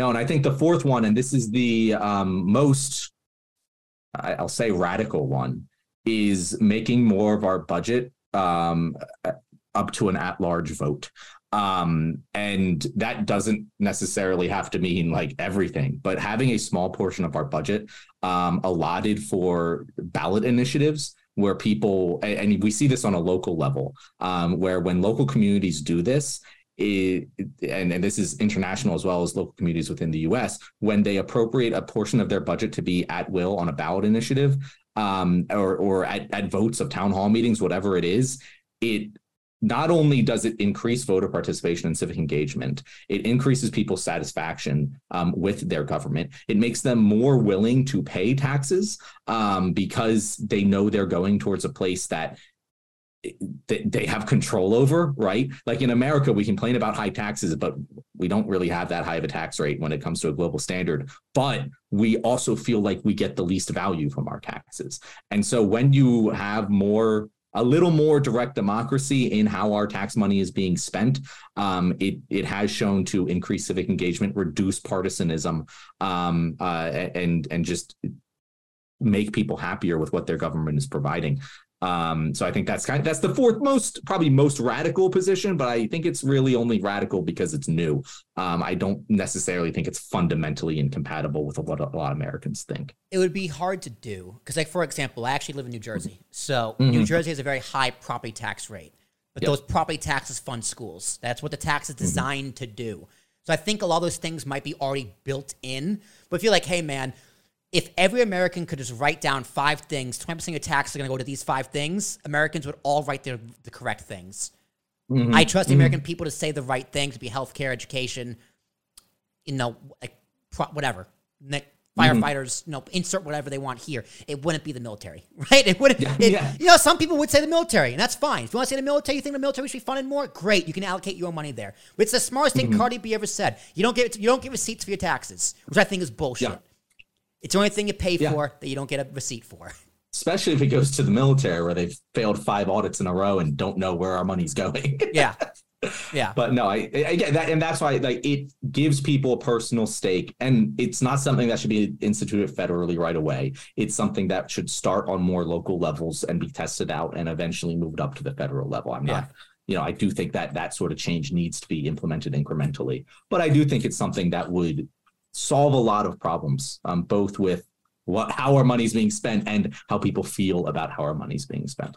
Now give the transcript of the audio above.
No, and I think the fourth one, and this is the um, most, I'll say, radical one, is making more of our budget um, up to an at-large vote. Um, and that doesn't necessarily have to mean like everything, but having a small portion of our budget um, allotted for ballot initiatives where people and we see this on a local level um, where when local communities do this it, and, and this is international as well as local communities within the us when they appropriate a portion of their budget to be at will on a ballot initiative um, or, or at, at votes of town hall meetings whatever it is it not only does it increase voter participation and civic engagement, it increases people's satisfaction um, with their government. It makes them more willing to pay taxes um, because they know they're going towards a place that they have control over, right? Like in America, we complain about high taxes, but we don't really have that high of a tax rate when it comes to a global standard. But we also feel like we get the least value from our taxes. And so when you have more a little more direct democracy in how our tax money is being spent. Um, it it has shown to increase civic engagement, reduce partisanism, um, uh, and and just make people happier with what their government is providing. Um, so I think that's kind of, that's the fourth most probably most radical position, but I think it's really only radical because it's new. Um, I don't necessarily think it's fundamentally incompatible with what a lot of Americans think. It would be hard to do because, like for example, I actually live in New Jersey, so mm-hmm. New Jersey has a very high property tax rate, but yep. those property taxes fund schools. That's what the tax is mm-hmm. designed mm-hmm. to do. So I think a lot of those things might be already built in. But if you're like, hey man, if every American could just write down five things, 20% of your tax are going to go to these five things, Americans would all write their, the correct things. Mm-hmm. I trust the mm-hmm. American people to say the right thing, to be healthcare, education, you know, like whatever. Mm-hmm. Firefighters, mm-hmm. you know, insert whatever they want here. It wouldn't be the military, right? It wouldn't. Yeah, it, yeah. You know, some people would say the military, and that's fine. If you want to say the military, you think the military should be funded more, great. You can allocate your money there. But it's the smartest thing mm-hmm. Cardi B ever said. You don't get you don't get receipts for your taxes, which I think is bullshit. Yeah. It's the only thing you pay yeah. for that you don't get a receipt for. Especially if it goes to the military where they've failed five audits in a row and don't know where our money's going. yeah. Yeah. But no, I, I get that. And that's why like it gives people a personal stake. And it's not something that should be instituted federally right away. It's something that should start on more local levels and be tested out and eventually moved up to the federal level. I'm yeah. not you know, I do think that that sort of change needs to be implemented incrementally. But I do think it's something that would solve a lot of problems, um, both with what how our money's being spent and how people feel about how our money's being spent.